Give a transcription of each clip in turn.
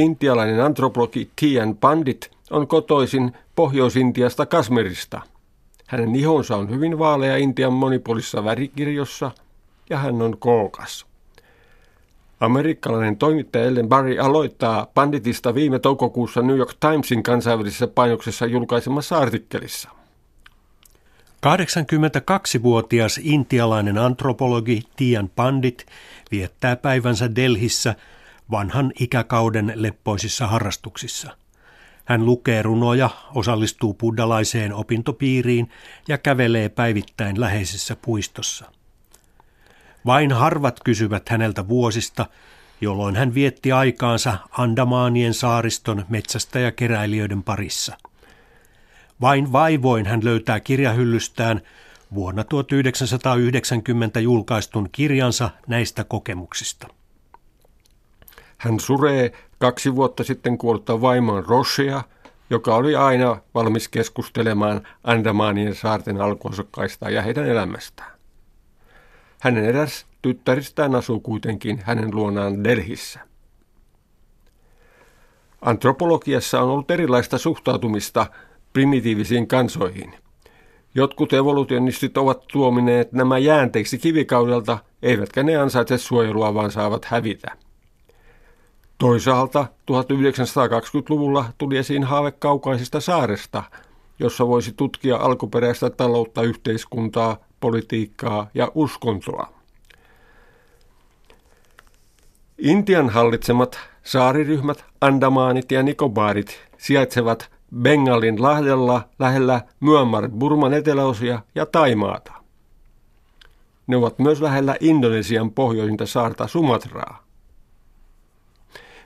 Intialainen antropologi Tian Pandit on kotoisin Pohjois-Intiasta Kasmerista. Hänen ihonsa on hyvin vaalea Intian monipuolisessa värikirjossa ja hän on kookas. Amerikkalainen toimittaja Ellen Barry aloittaa Panditista viime toukokuussa New York Timesin kansainvälisessä painoksessa julkaisemassa artikkelissa. 82-vuotias intialainen antropologi Tian Pandit viettää päivänsä Delhissä vanhan ikäkauden leppoisissa harrastuksissa. Hän lukee runoja, osallistuu buddalaiseen opintopiiriin ja kävelee päivittäin läheisessä puistossa. Vain harvat kysyvät häneltä vuosista, jolloin hän vietti aikaansa Andamaanien saariston metsästä ja keräilijöiden parissa. Vain vaivoin hän löytää kirjahyllystään vuonna 1990 julkaistun kirjansa näistä kokemuksista. Hän suree kaksi vuotta sitten kuollutta vaimoon Roshia, joka oli aina valmis keskustelemaan Andamaanien saarten alkuosokkaista ja heidän elämästään. Hänen eräs tyttäristään asuu kuitenkin hänen luonaan Delhissä. Antropologiassa on ollut erilaista suhtautumista primitiivisiin kansoihin. Jotkut evolutionistit ovat tuomineet nämä jäänteiksi kivikaudelta, eivätkä ne ansaitse suojelua, vaan saavat hävitä. Toisaalta 1920-luvulla tuli esiin haave kaukaisesta saaresta, jossa voisi tutkia alkuperäistä taloutta, yhteiskuntaa, politiikkaa ja uskontoa. Intian hallitsemat saariryhmät Andamaanit ja Nikobaarit sijaitsevat Bengalin lahdella lähellä Myanmar, Burman eteläosia ja Taimaata. Ne ovat myös lähellä Indonesian pohjoisinta saarta Sumatraa.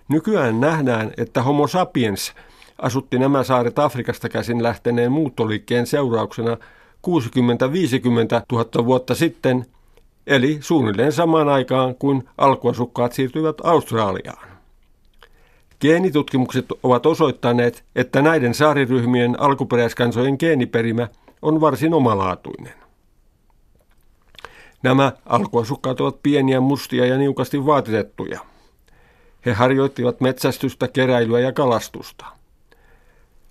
Nykyään nähdään, että Homo sapiens asutti nämä saaret Afrikasta käsin lähteneen muuttoliikkeen seurauksena 60-50 000 vuotta sitten, eli suunnilleen samaan aikaan kuin alkuasukkaat siirtyivät Australiaan. Geenitutkimukset ovat osoittaneet, että näiden saariryhmien alkuperäiskansojen geeniperimä on varsin omalaatuinen. Nämä alkuasukkaat ovat pieniä, mustia ja niukasti vaatetettuja. He harjoittivat metsästystä, keräilyä ja kalastusta.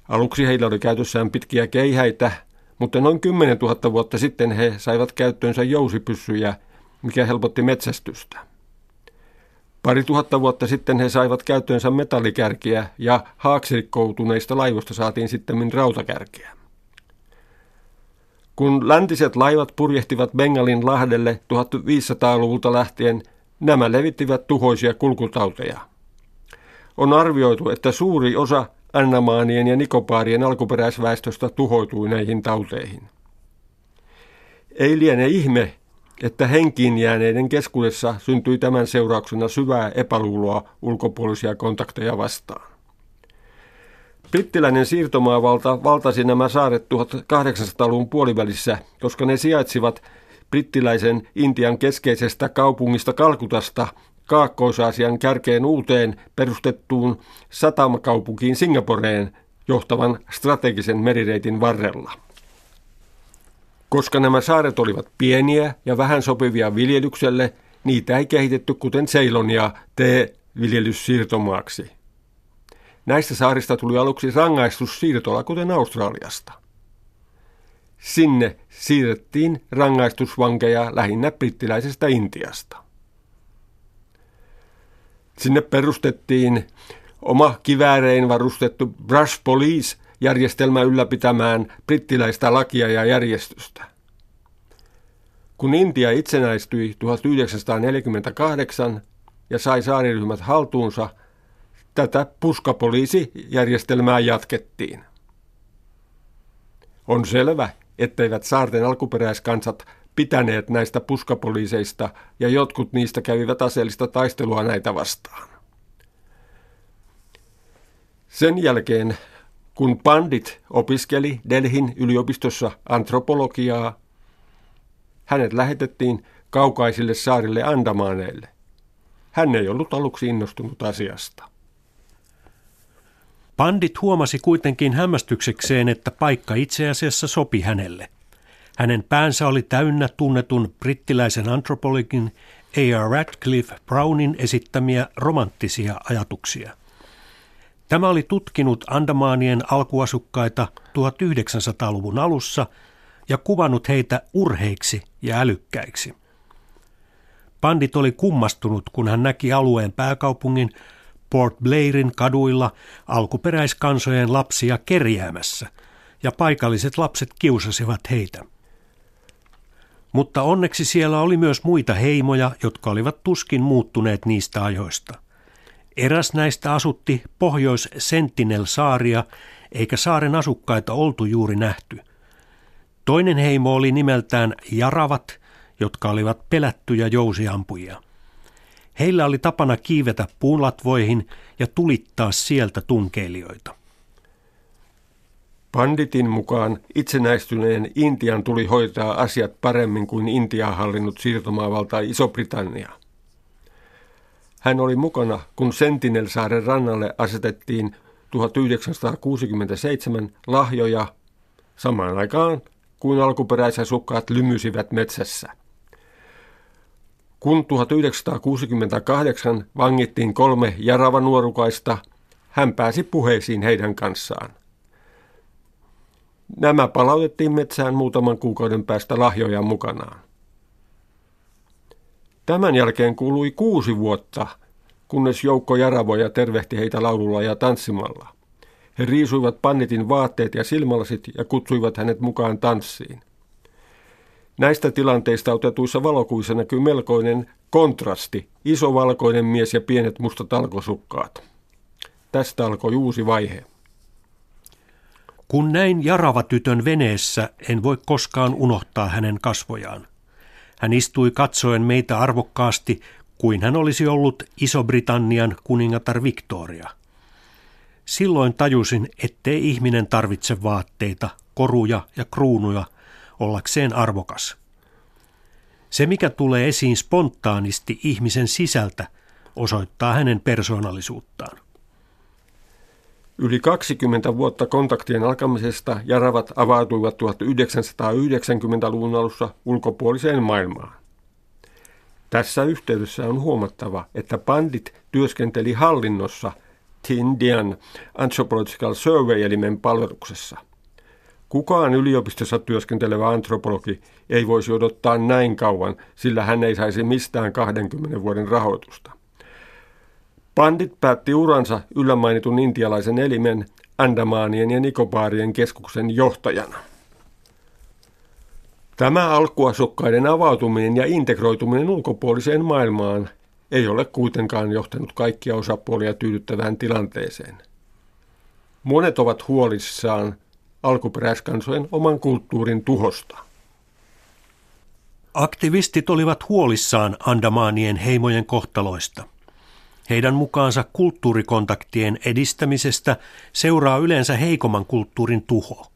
Aluksi heillä oli käytössään pitkiä keihäitä, mutta noin 10 000 vuotta sitten he saivat käyttöönsä jousipyssyjä, mikä helpotti metsästystä. Pari tuhatta vuotta sitten he saivat käyttöönsä metallikärkiä ja haaksirikkoutuneista laivoista saatiin sitten rautakärkiä. Kun läntiset laivat purjehtivat Bengalin lahdelle 1500-luvulta lähtien, nämä levittivät tuhoisia kulkutauteja. On arvioitu, että suuri osa Annamaanien ja Nikopaarien alkuperäisväestöstä tuhoutui näihin tauteihin. Ei liene ihme, että henkiin jääneiden keskuudessa syntyi tämän seurauksena syvää epäluuloa ulkopuolisia kontakteja vastaan. Brittiläinen siirtomaavalta valtasi nämä saaret 1800-luvun puolivälissä, koska ne sijaitsivat brittiläisen Intian keskeisestä kaupungista Kalkutasta Kaakkois-Aasian kärkeen uuteen perustettuun satamakaupunkiin Singaporeen johtavan strategisen merireitin varrella. Koska nämä saaret olivat pieniä ja vähän sopivia viljelykselle, niitä ei kehitetty kuten Ceylonia tee-viljelyssiirtomaaksi. Näistä saarista tuli aluksi rangaistus siirtola kuten Australiasta. Sinne siirrettiin rangaistusvankeja lähinnä brittiläisestä Intiasta. Sinne perustettiin oma kiväärein varustettu Brush Police järjestelmä ylläpitämään brittiläistä lakia ja järjestystä. Kun Intia itsenäistyi 1948 ja sai saariryhmät haltuunsa, tätä puskapoliisijärjestelmää jatkettiin. On selvä, etteivät saarten alkuperäiskansat pitäneet näistä puskapoliiseista ja jotkut niistä kävivät aseellista taistelua näitä vastaan. Sen jälkeen, kun Pandit opiskeli Delhin yliopistossa antropologiaa, hänet lähetettiin kaukaisille saarille Andamaaneille. Hän ei ollut aluksi innostunut asiasta. Pandit huomasi kuitenkin hämmästyksekseen, että paikka itse asiassa sopi hänelle. Hänen päänsä oli täynnä tunnetun brittiläisen antropologin A.R. Radcliffe Brownin esittämiä romanttisia ajatuksia. Tämä oli tutkinut Andamaanien alkuasukkaita 1900-luvun alussa ja kuvannut heitä urheiksi ja älykkäiksi. Pandit oli kummastunut, kun hän näki alueen pääkaupungin Port Blairin kaduilla alkuperäiskansojen lapsia kerjäämässä, ja paikalliset lapset kiusasivat heitä. Mutta onneksi siellä oli myös muita heimoja, jotka olivat tuskin muuttuneet niistä ajoista. Eräs näistä asutti pohjois Sentinel-saaria, eikä saaren asukkaita oltu juuri nähty. Toinen heimo oli nimeltään Jaravat, jotka olivat pelättyjä jousiampuja. Heillä oli tapana kiivetä puunlatvoihin ja tulittaa sieltä tunkeilijoita. Panditin mukaan itsenäistyneen Intian tuli hoitaa asiat paremmin kuin Intiaa hallinnut siirtomaavalta Iso-Britannia. Hän oli mukana, kun Sentinel-saaren rannalle asetettiin 1967 lahjoja samaan aikaan, kuin alkuperäisasukkaat lymysivät metsässä. Kun 1968 vangittiin kolme Jarava-nuorukaista, hän pääsi puheisiin heidän kanssaan. Nämä palautettiin metsään muutaman kuukauden päästä lahjoja mukanaan. Tämän jälkeen kului kuusi vuotta, kunnes joukko jaravoja tervehti heitä laululla ja tanssimalla. He riisuivat pannitin vaatteet ja silmälasit ja kutsuivat hänet mukaan tanssiin. Näistä tilanteista otetuissa valokuissa näkyy melkoinen kontrasti, iso valkoinen mies ja pienet mustat alkosukkaat. Tästä alkoi uusi vaihe. Kun näin Jarava tytön veneessä, en voi koskaan unohtaa hänen kasvojaan. Hän istui katsoen meitä arvokkaasti, kuin hän olisi ollut Iso-Britannian kuningatar Victoria. Silloin tajusin, ettei ihminen tarvitse vaatteita, koruja ja kruunuja ollakseen arvokas. Se, mikä tulee esiin spontaanisti ihmisen sisältä, osoittaa hänen persoonallisuuttaan. Yli 20 vuotta kontaktien alkamisesta Jaravat avautuivat 1990-luvun alussa ulkopuoliseen maailmaan. Tässä yhteydessä on huomattava, että pandit työskenteli hallinnossa Tindian Anthropological Survey-elimen palveluksessa. Kukaan yliopistossa työskentelevä antropologi ei voisi odottaa näin kauan, sillä hän ei saisi mistään 20 vuoden rahoitusta. Pandit päätti uransa yllämainitun intialaisen elimen Andamaanien ja Nikobaarien keskuksen johtajana. Tämä alkuasukkaiden avautuminen ja integroituminen ulkopuoliseen maailmaan ei ole kuitenkaan johtanut kaikkia osapuolia tyydyttävään tilanteeseen. Monet ovat huolissaan alkuperäiskansojen oman kulttuurin tuhosta. Aktivistit olivat huolissaan Andamaanien heimojen kohtaloista. Heidän mukaansa kulttuurikontaktien edistämisestä seuraa yleensä heikomman kulttuurin tuho.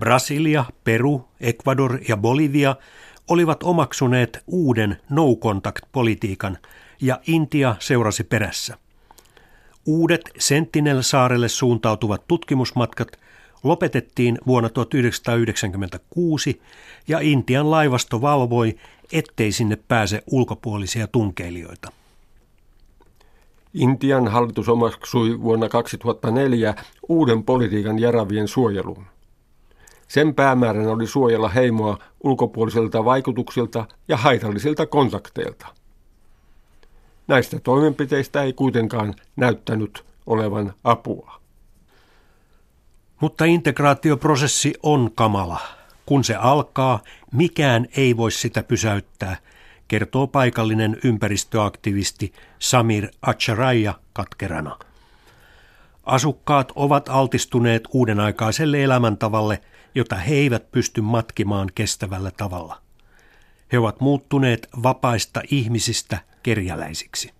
Brasilia, Peru, Ecuador ja Bolivia olivat omaksuneet uuden no-contact-politiikan ja Intia seurasi perässä. Uudet Sentinel-saarelle suuntautuvat tutkimusmatkat lopetettiin vuonna 1996 ja Intian laivasto valvoi, ettei sinne pääse ulkopuolisia tunkeilijoita. Intian hallitus omaksui vuonna 2004 uuden politiikan jaravien suojeluun. Sen päämääränä oli suojella heimoa ulkopuolisilta vaikutuksilta ja haitallisilta kontakteilta. Näistä toimenpiteistä ei kuitenkaan näyttänyt olevan apua. Mutta integraatioprosessi on kamala. Kun se alkaa, mikään ei voi sitä pysäyttää – kertoo paikallinen ympäristöaktivisti Samir Acharaya katkerana. Asukkaat ovat altistuneet uudenaikaiselle elämäntavalle, jota he eivät pysty matkimaan kestävällä tavalla. He ovat muuttuneet vapaista ihmisistä kerjäläisiksi.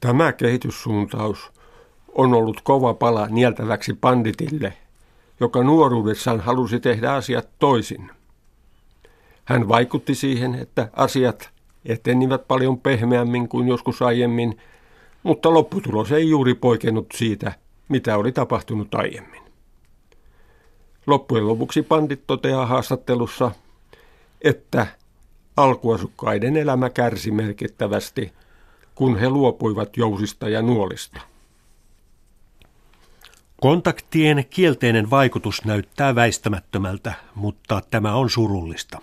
Tämä kehityssuuntaus on ollut kova pala nieltäväksi panditille, joka nuoruudessaan halusi tehdä asiat toisin. Hän vaikutti siihen, että asiat etenivät paljon pehmeämmin kuin joskus aiemmin, mutta lopputulos ei juuri poikennut siitä, mitä oli tapahtunut aiemmin. Loppujen lopuksi pandit toteaa haastattelussa, että alkuasukkaiden elämä kärsi merkittävästi, kun he luopuivat jousista ja nuolista. Kontaktien kielteinen vaikutus näyttää väistämättömältä, mutta tämä on surullista.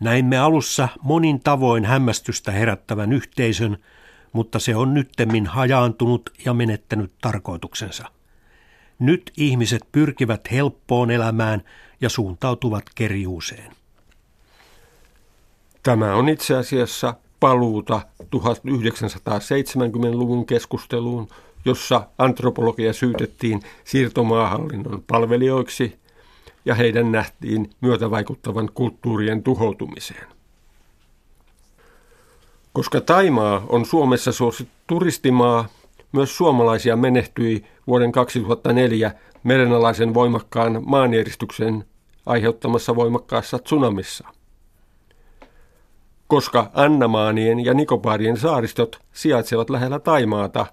Näimme alussa monin tavoin hämmästystä herättävän yhteisön, mutta se on nyttemmin hajaantunut ja menettänyt tarkoituksensa. Nyt ihmiset pyrkivät helppoon elämään ja suuntautuvat kerjuuseen. Tämä on itse asiassa paluuta 1970-luvun keskusteluun, jossa antropologia syytettiin siirtomaahallinnon palvelijoiksi ja heidän nähtiin myötävaikuttavan kulttuurien tuhoutumiseen. Koska Taimaa on Suomessa suosittu turistimaa, myös suomalaisia menehtyi vuoden 2004 merenalaisen voimakkaan maanjäristyksen aiheuttamassa voimakkaassa tsunamissa. Koska Annamaanien ja Nikobaarien saaristot sijaitsevat lähellä Taimaata,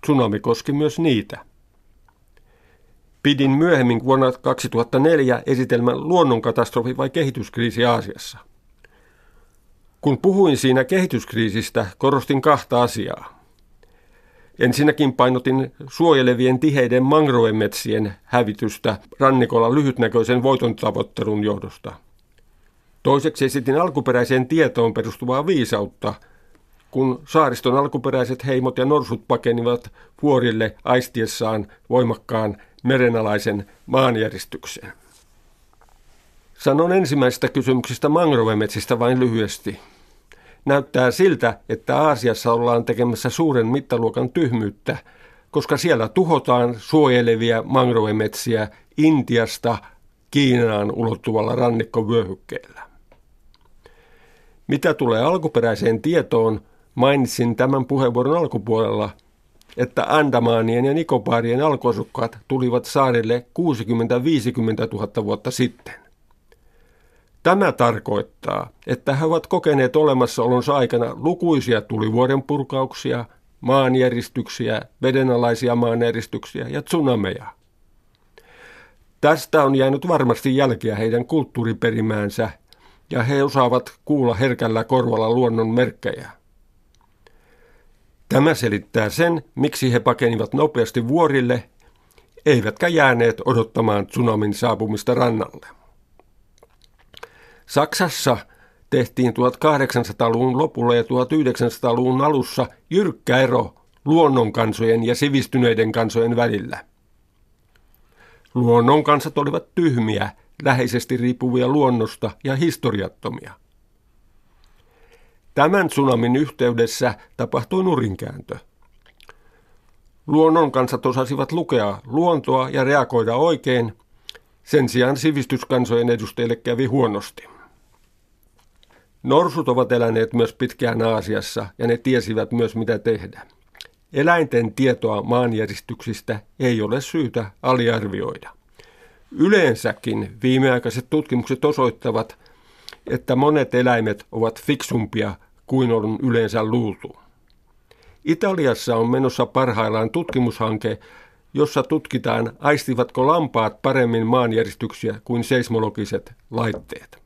tsunami koski myös niitä. Pidin myöhemmin vuonna 2004 esitelmän luonnonkatastrofi vai kehityskriisi Aasiassa. Kun puhuin siinä kehityskriisistä, korostin kahta asiaa. Ensinnäkin painotin suojelevien tiheiden mangrovemetsien hävitystä rannikolla lyhytnäköisen voiton tavoittelun johdosta. Toiseksi esitin alkuperäiseen tietoon perustuvaa viisautta, kun saariston alkuperäiset heimot ja norsut pakenivat vuorille aistiessaan voimakkaan merenalaisen maanjäristyksen. Sanon ensimmäisestä kysymyksestä mangrovemetsistä vain lyhyesti. Näyttää siltä, että Aasiassa ollaan tekemässä suuren mittaluokan tyhmyyttä, koska siellä tuhotaan suojelevia mangrovemetsiä Intiasta Kiinaan ulottuvalla rannikkovyöhykkeellä. Mitä tulee alkuperäiseen tietoon, mainitsin tämän puheenvuoron alkupuolella, että Andamaanien ja Nikobaarien alkuasukkaat tulivat saarelle 60-50 000 vuotta sitten. Tämä tarkoittaa, että he ovat kokeneet olemassaolonsa aikana lukuisia tulivuoden purkauksia, maanjäristyksiä, vedenalaisia maanjäristyksiä ja tsunameja. Tästä on jäänyt varmasti jälkeä heidän kulttuuriperimäänsä ja he osaavat kuulla herkällä korvalla luonnon merkkejä. Tämä selittää sen, miksi he pakenivat nopeasti vuorille, eivätkä jääneet odottamaan tsunamin saapumista rannalle. Saksassa tehtiin 1800-luvun lopulla ja 1900-luvun alussa jyrkkä ero luonnonkansojen ja sivistyneiden kansojen välillä. Luonnonkansat olivat tyhmiä, läheisesti riippuvia luonnosta ja historiattomia. Tämän tsunamin yhteydessä tapahtui nurinkääntö. Luonnonkansat osasivat lukea luontoa ja reagoida oikein, sen sijaan sivistyskansojen edustajille kävi huonosti. Norsut ovat eläneet myös pitkään Aasiassa ja ne tiesivät myös mitä tehdä. Eläinten tietoa maanjäristyksistä ei ole syytä aliarvioida. Yleensäkin viimeaikaiset tutkimukset osoittavat, että monet eläimet ovat fiksumpia kuin on yleensä luultu. Italiassa on menossa parhaillaan tutkimushanke, jossa tutkitaan, aistivatko lampaat paremmin maanjäristyksiä kuin seismologiset laitteet.